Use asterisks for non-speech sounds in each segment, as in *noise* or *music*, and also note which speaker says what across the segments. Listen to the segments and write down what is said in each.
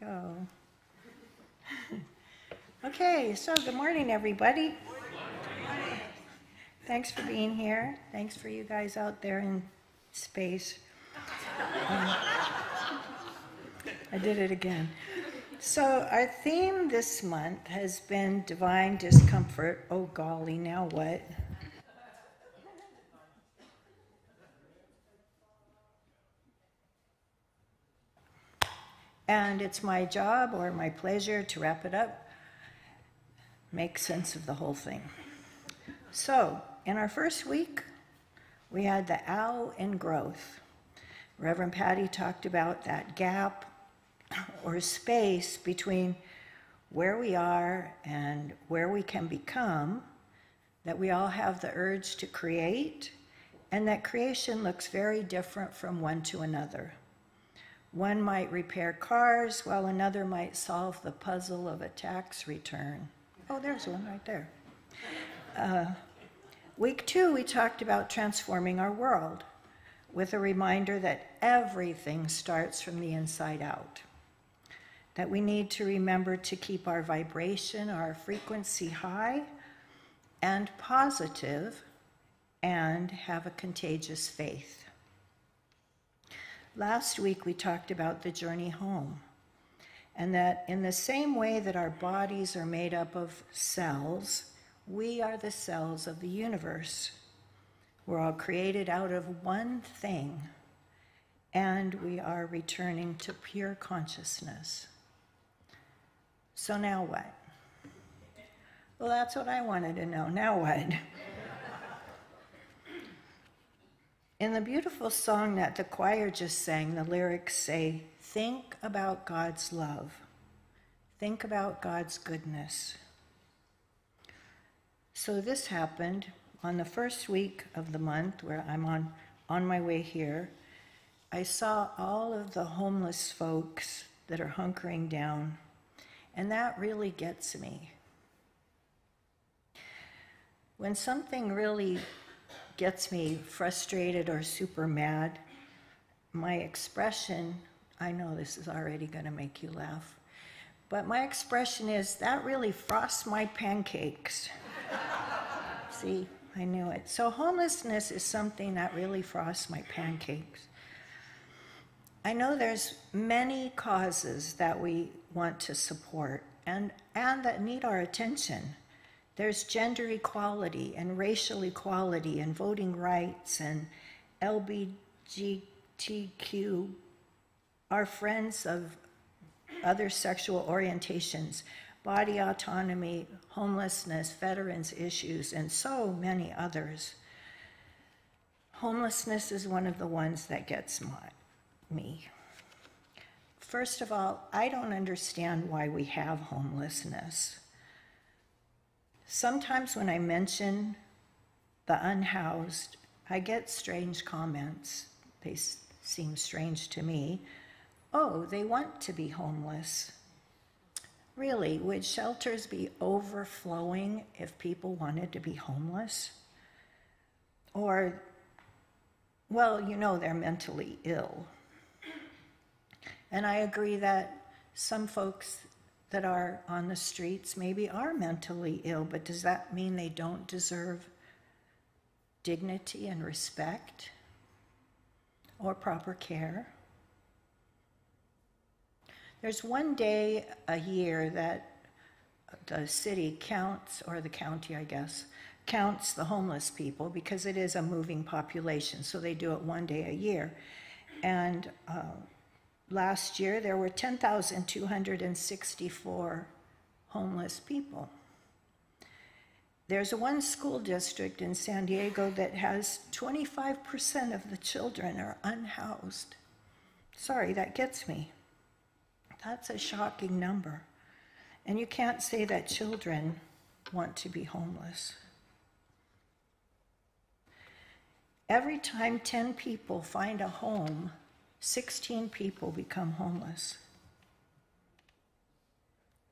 Speaker 1: go. Okay, so good morning, everybody. Thanks for being here. Thanks for you guys out there in space. Um, I did it again. So, our theme this month has been divine discomfort. Oh, golly, now what? And it's my job or my pleasure to wrap it up, make sense of the whole thing. So, in our first week, we had the owl in growth. Reverend Patty talked about that gap or space between where we are and where we can become, that we all have the urge to create, and that creation looks very different from one to another. One might repair cars, while another might solve the puzzle of a tax return. Oh, there's one right there. Uh, week two, we talked about transforming our world with a reminder that everything starts from the inside out. That we need to remember to keep our vibration, our frequency high and positive, and have a contagious faith. Last week we talked about the journey home, and that in the same way that our bodies are made up of cells, we are the cells of the universe. We're all created out of one thing, and we are returning to pure consciousness. So now what? Well, that's what I wanted to know. Now what? In the beautiful song that the choir just sang, the lyrics say, Think about God's love. Think about God's goodness. So this happened on the first week of the month where I'm on, on my way here. I saw all of the homeless folks that are hunkering down, and that really gets me. When something really gets me frustrated or super mad, my expression, I know this is already going to make you laugh, but my expression is that really frosts my pancakes. *laughs* See, I knew it. So, homelessness is something that really frosts my pancakes. I know there's many causes that we want to support and, and that need our attention. There's gender equality and racial equality and voting rights and LGBTQ, our friends of other sexual orientations, body autonomy, homelessness, veterans issues, and so many others. Homelessness is one of the ones that gets my, me. First of all, I don't understand why we have homelessness. Sometimes when I mention the unhoused, I get strange comments. They seem strange to me. Oh, they want to be homeless. Really, would shelters be overflowing if people wanted to be homeless? Or, well, you know, they're mentally ill. And I agree that some folks that are on the streets maybe are mentally ill, but does that mean they don't deserve dignity and respect or proper care? There's one day a year that the city counts, or the county, I guess, counts the homeless people because it is a moving population, so they do it one day a year. And uh, last year there were 10,264 homeless people. There's one school district in San Diego that has 25% of the children are unhoused. Sorry, that gets me. That's a shocking number. And you can't say that children want to be homeless. Every time 10 people find a home, 16 people become homeless.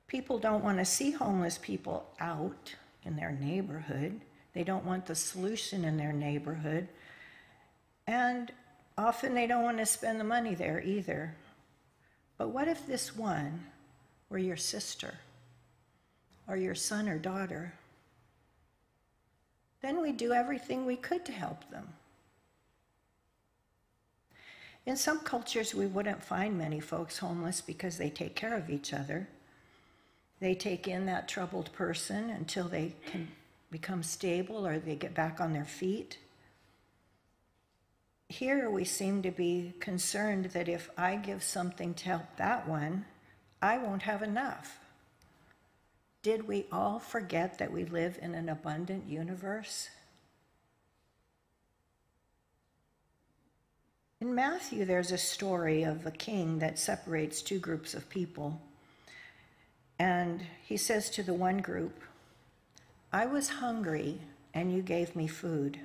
Speaker 1: People don't want to see homeless people out in their neighborhood. They don't want the solution in their neighborhood. And often they don't want to spend the money there either. But what if this one were your sister or your son or daughter? Then we'd do everything we could to help them. In some cultures, we wouldn't find many folks homeless because they take care of each other. They take in that troubled person until they can become stable or they get back on their feet. Here, we seem to be concerned that if I give something to help that one, I won't have enough. Did we all forget that we live in an abundant universe? In Matthew, there's a story of a king that separates two groups of people. And he says to the one group, I was hungry and you gave me food.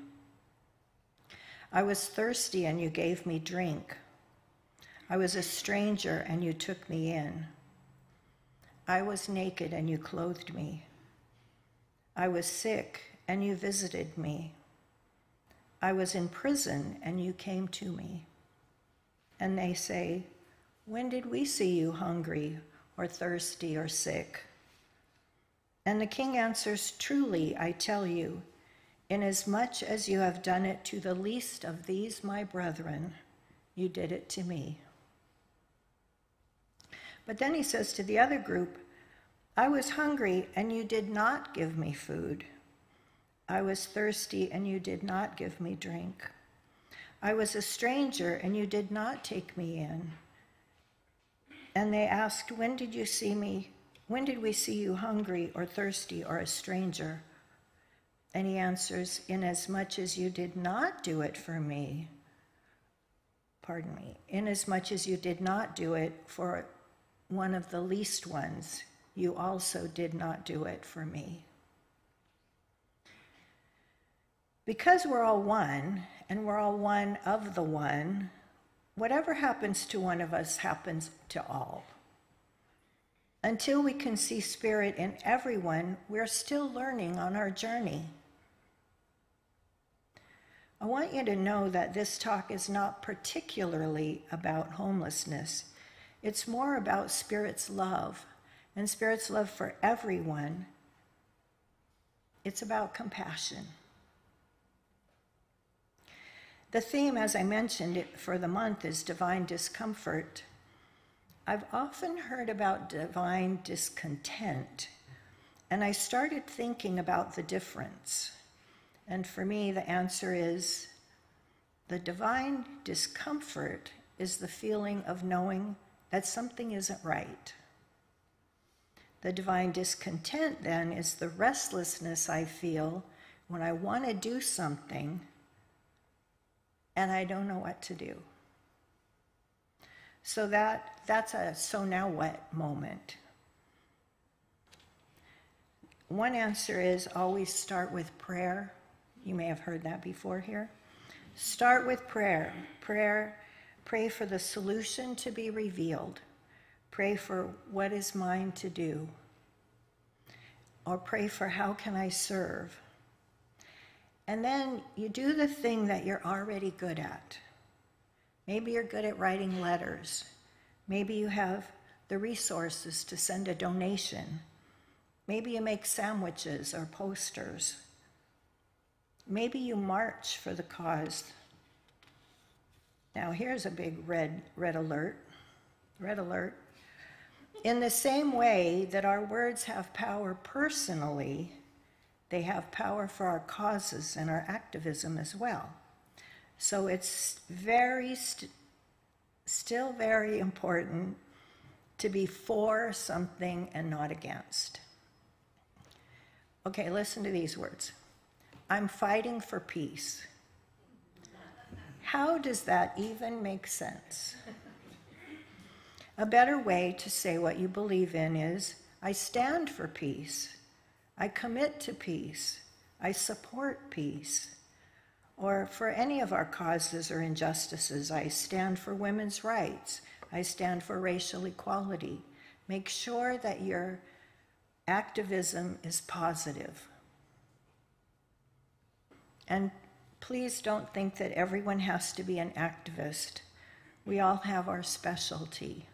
Speaker 1: I was thirsty and you gave me drink. I was a stranger and you took me in. I was naked and you clothed me. I was sick and you visited me. I was in prison and you came to me and they say, When did we see you hungry or thirsty or sick? And the king answers, Truly, I tell you, inasmuch as you have done it to the least of these my brethren, you did it to me. But then he says to the other group, I was hungry and you did not give me food. I was thirsty and you did not give me drink. I was a stranger, and you did not take me in. And they asked, When did you see me? When did we see you hungry or thirsty or a stranger? And he answers, Inasmuch as you did not do it for me, pardon me, inasmuch as you did not do it for one of the least ones, you also did not do it for me. Because we're all one, and we're all one of the one, whatever happens to one of us happens to all. Until we can see spirit in everyone, we're still learning on our journey. I want you to know that this talk is not particularly about homelessness. It's more about Spirit's love and Spirit's love for everyone. It's about compassion. The theme, as I mentioned for the month, is divine discomfort. I've often heard about divine discontent, and I started thinking about the difference. And for me, the answer is the divine discomfort is the feeling of knowing that something isn't right. The divine discontent, then, is the restlessness I feel when I want to do something and I don't know what to do. So that, that's a so now what moment. One answer is always start with prayer. You may have heard that before here. Start with prayer. Prayer, pray for the solution to be revealed. Pray for what is mine to do. Or pray for how can I serve. And then you do the thing that you're already good at. Maybe you're good at writing letters. Maybe you have the resources to send a donation. Maybe you make sandwiches or posters. Maybe you march for the cause. Now, here's a big red, red alert. Red alert. In the same way that our words have power personally, they have power for our causes and our activism as well. So it's very, st- still very important to be for something and not against. Okay, listen to these words I'm fighting for peace. How does that even make sense? A better way to say what you believe in is I stand for peace. I commit to peace. I support peace. Or for any of our causes or injustices, I stand for women's rights. I stand for racial equality. Make sure that your activism is positive. And please don't think that everyone has to be an activist. We all have our specialty.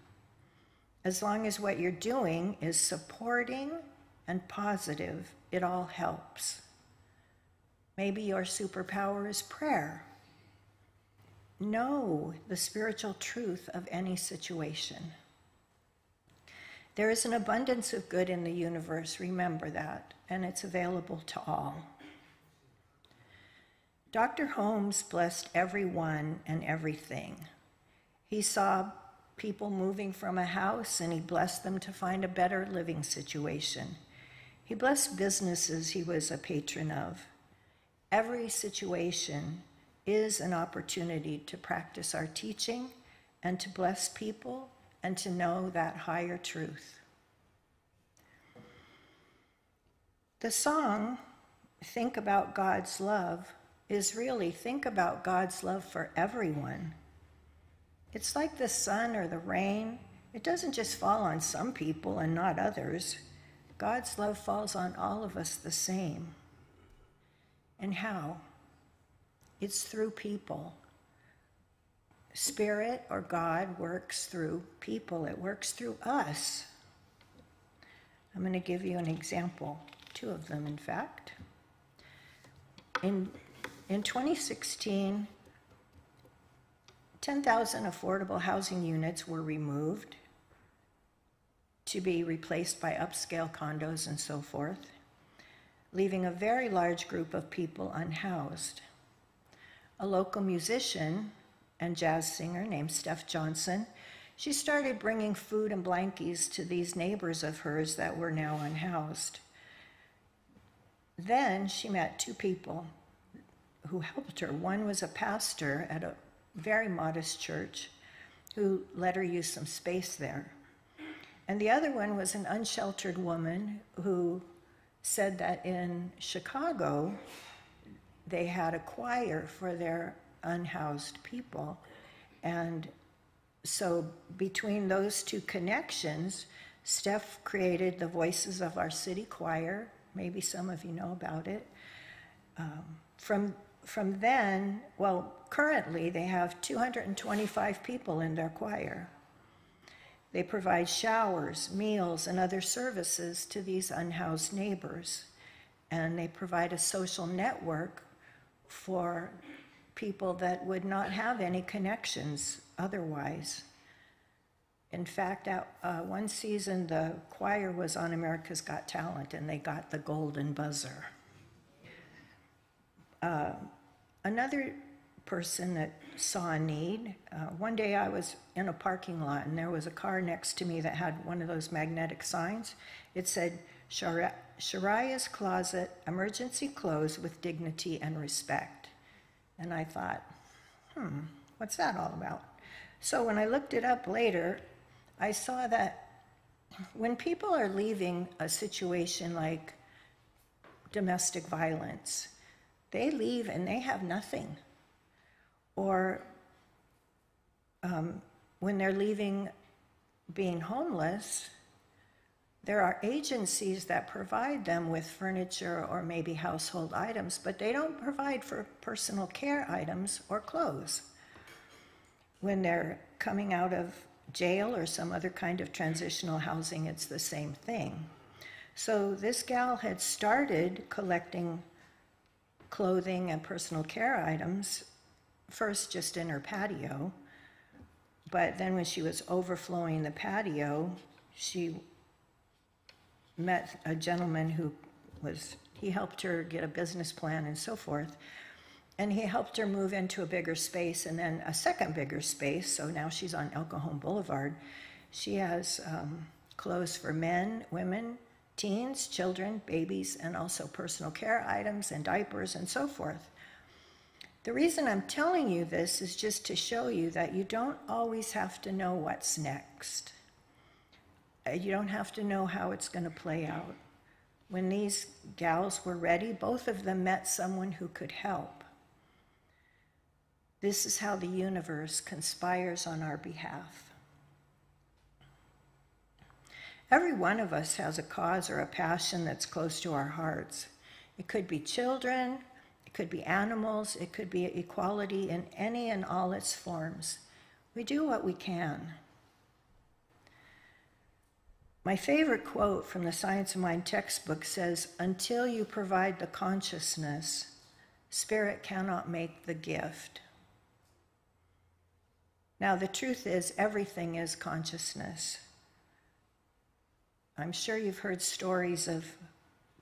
Speaker 1: As long as what you're doing is supporting and positive, it all helps. Maybe your superpower is prayer. Know the spiritual truth of any situation. There is an abundance of good in the universe, remember that, and it's available to all. Dr. Holmes blessed everyone and everything. He saw people moving from a house and he blessed them to find a better living situation. He blessed businesses he was a patron of. Every situation is an opportunity to practice our teaching and to bless people and to know that higher truth. The song, Think About God's Love, is really think about God's love for everyone. It's like the sun or the rain, it doesn't just fall on some people and not others. God's love falls on all of us the same. And how? It's through people. Spirit or God works through people, it works through us. I'm going to give you an example, two of them, in fact. In, in 2016, 10,000 affordable housing units were removed to be replaced by upscale condos and so forth, leaving a very large group of people unhoused. A local musician and jazz singer named Steph Johnson, she started bringing food and blankies to these neighbors of hers that were now unhoused. Then she met two people who helped her. One was a pastor at a very modest church who let her use some space there. And the other one was an unsheltered woman who said that in Chicago, they had a choir for their unhoused people. And so, between those two connections, Steph created the Voices of Our City Choir. Maybe some of you know about it. Um, from, from then, well, currently they have 225 people in their choir. They provide showers, meals, and other services to these unhoused neighbors. And they provide a social network for people that would not have any connections otherwise. In fact, uh, one season the choir was on America's Got Talent and they got the golden buzzer. Uh, another person that saw a need. Uh, one day I was in a parking lot and there was a car next to me that had one of those magnetic signs. It said, Shariah's Closet, emergency clothes with dignity and respect. And I thought, hmm, what's that all about? So when I looked it up later, I saw that when people are leaving a situation like domestic violence, they leave and they have nothing or um, when they're leaving being homeless, there are agencies that provide them with furniture or maybe household items, but they don't provide for personal care items or clothes. When they're coming out of jail or some other kind of transitional housing, it's the same thing. So this gal had started collecting clothing and personal care items first just in her patio, but then when she was overflowing the patio, she met a gentleman who was, he helped her get a business plan and so forth. And he helped her move into a bigger space and then a second bigger space. So now she's on El Cajon Boulevard. She has um, clothes for men, women, teens, children, babies, and also personal care items and diapers and so forth. The reason I'm telling you this is just to show you that you don't always have to know what's next. Uh, you don't have to know how it's going to play out. When these gals were ready, both of them met someone who could help. This is how the universe conspires on our behalf. Every one of us has a cause or a passion that's close to our hearts. It could be children, could be animals, it could be equality in any and all its forms. We do what we can. My favorite quote from the Science of Mind textbook says Until you provide the consciousness, spirit cannot make the gift. Now, the truth is, everything is consciousness. I'm sure you've heard stories of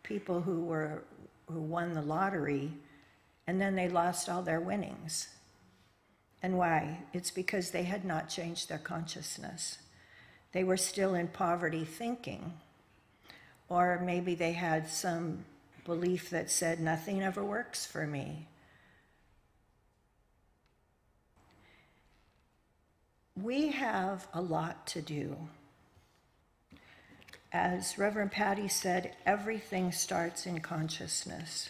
Speaker 1: people who were who won the lottery and then they lost all their winnings. And why? It's because they had not changed their consciousness. They were still in poverty thinking. Or maybe they had some belief that said, nothing ever works for me. We have a lot to do. As Reverend Patty said, everything starts in consciousness.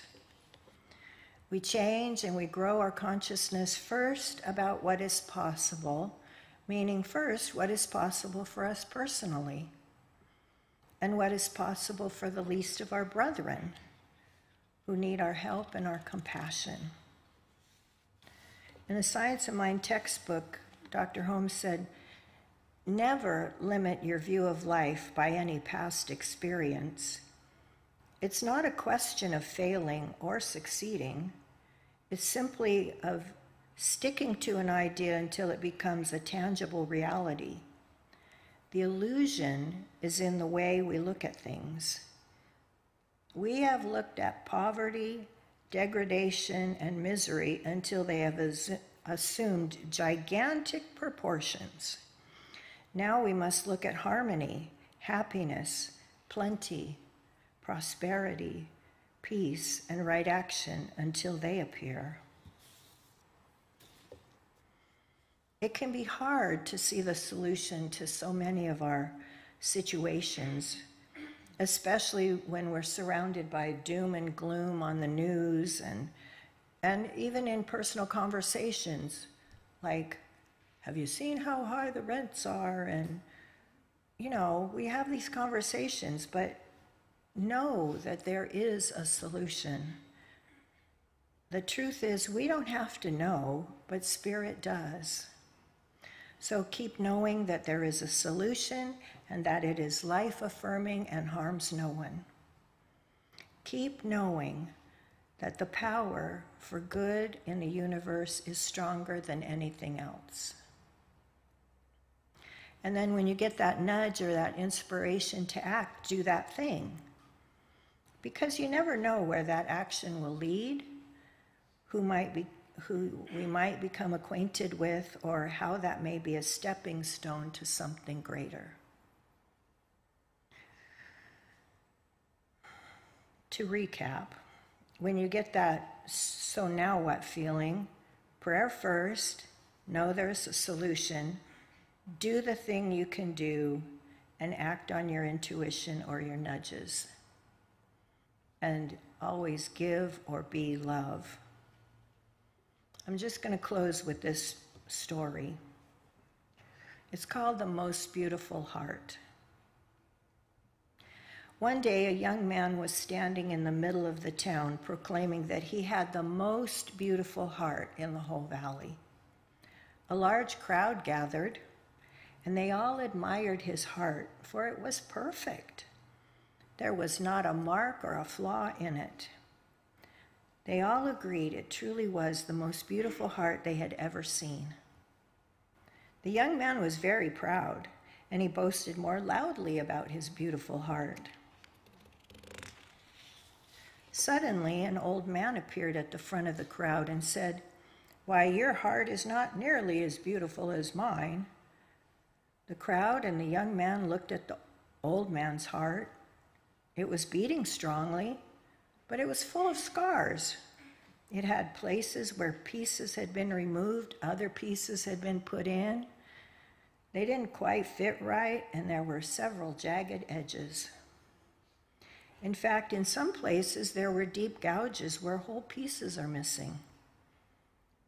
Speaker 1: We change and we grow our consciousness first about what is possible, meaning first what is possible for us personally and what is possible for the least of our brethren who need our help and our compassion. In the Science of Mind textbook, Dr. Holmes said, Never limit your view of life by any past experience. It's not a question of failing or succeeding. It's simply of sticking to an idea until it becomes a tangible reality. The illusion is in the way we look at things. We have looked at poverty, degradation, and misery until they have assumed gigantic proportions. Now we must look at harmony, happiness, plenty, prosperity, peace, and right action until they appear. It can be hard to see the solution to so many of our situations, especially when we're surrounded by doom and gloom on the news and, and even in personal conversations like have you seen how high the rents are? And, you know, we have these conversations, but know that there is a solution. The truth is, we don't have to know, but Spirit does. So keep knowing that there is a solution and that it is life affirming and harms no one. Keep knowing that the power for good in the universe is stronger than anything else. And then when you get that nudge or that inspiration to act, do that thing. Because you never know where that action will lead, who might be who we might become acquainted with, or how that may be a stepping stone to something greater. To recap, when you get that so now what feeling, prayer first, know there's a solution, do the thing you can do and act on your intuition or your nudges. And always give or be love. I'm just going to close with this story. It's called The Most Beautiful Heart. One day, a young man was standing in the middle of the town proclaiming that he had the most beautiful heart in the whole valley. A large crowd gathered and they all admired his heart, for it was perfect. There was not a mark or a flaw in it. They all agreed it truly was the most beautiful heart they had ever seen. The young man was very proud, and he boasted more loudly about his beautiful heart. Suddenly, an old man appeared at the front of the crowd and said, Why, your heart is not nearly as beautiful as mine. The crowd and the young man looked at the old man's heart. It was beating strongly, but it was full of scars. It had places where pieces had been removed, other pieces had been put in. They didn't quite fit right, and there were several jagged edges. In fact, in some places, there were deep gouges where whole pieces are missing.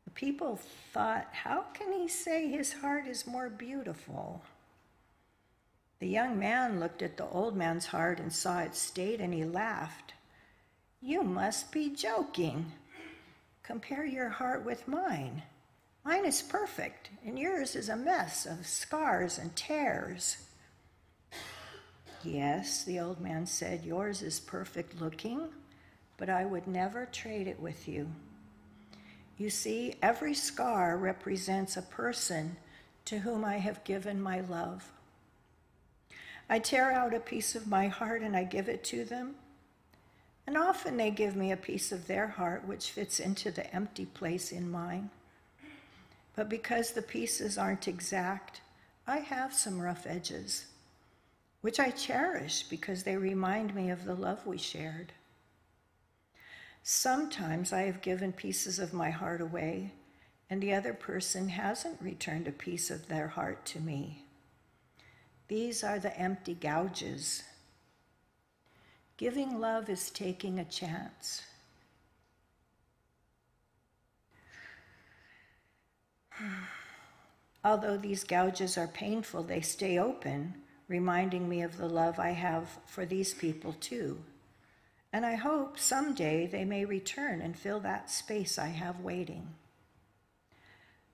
Speaker 1: The people thought, how can he say his heart is more beautiful? The young man looked at the old man's heart and saw it state, and he laughed. You must be joking. Compare your heart with mine. Mine is perfect, and yours is a mess of scars and tears. Yes, the old man said, yours is perfect looking, but I would never trade it with you. You see, every scar represents a person to whom I have given my love. I tear out a piece of my heart and I give it to them. And often they give me a piece of their heart which fits into the empty place in mine. But because the pieces aren't exact, I have some rough edges, which I cherish because they remind me of the love we shared. Sometimes I have given pieces of my heart away, and the other person hasn't returned a piece of their heart to me. These are the empty gouges. Giving love is taking a chance. *sighs* Although these gouges are painful, they stay open, reminding me of the love I have for these people too. And I hope someday they may return and fill that space I have waiting.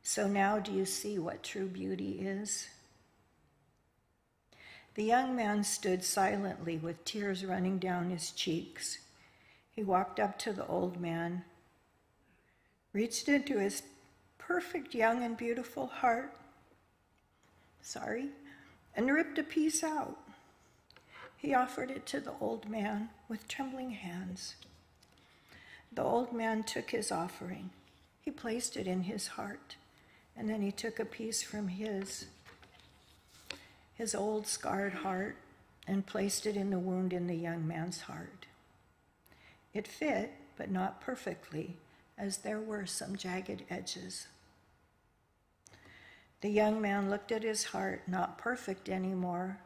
Speaker 1: So now do you see what true beauty is? The young man stood silently with tears running down his cheeks. He walked up to the old man, reached into his perfect young and beautiful heart, sorry, and ripped a piece out. He offered it to the old man with trembling hands. The old man took his offering. He placed it in his heart, and then he took a piece from his his old scarred heart and placed it in the wound in the young man's heart. It fit, but not perfectly, as there were some jagged edges. The young man looked at his heart, not perfect anymore,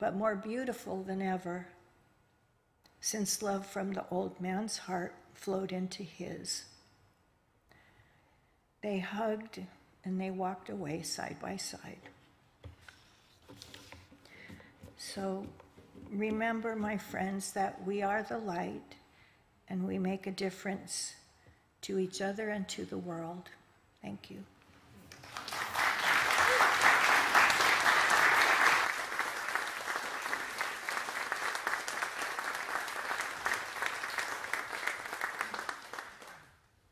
Speaker 1: but more beautiful than ever, since love from the old man's heart flowed into his. They hugged and they walked away side by side. So remember, my friends, that we are the light and we make a difference to each other and to the world. Thank you.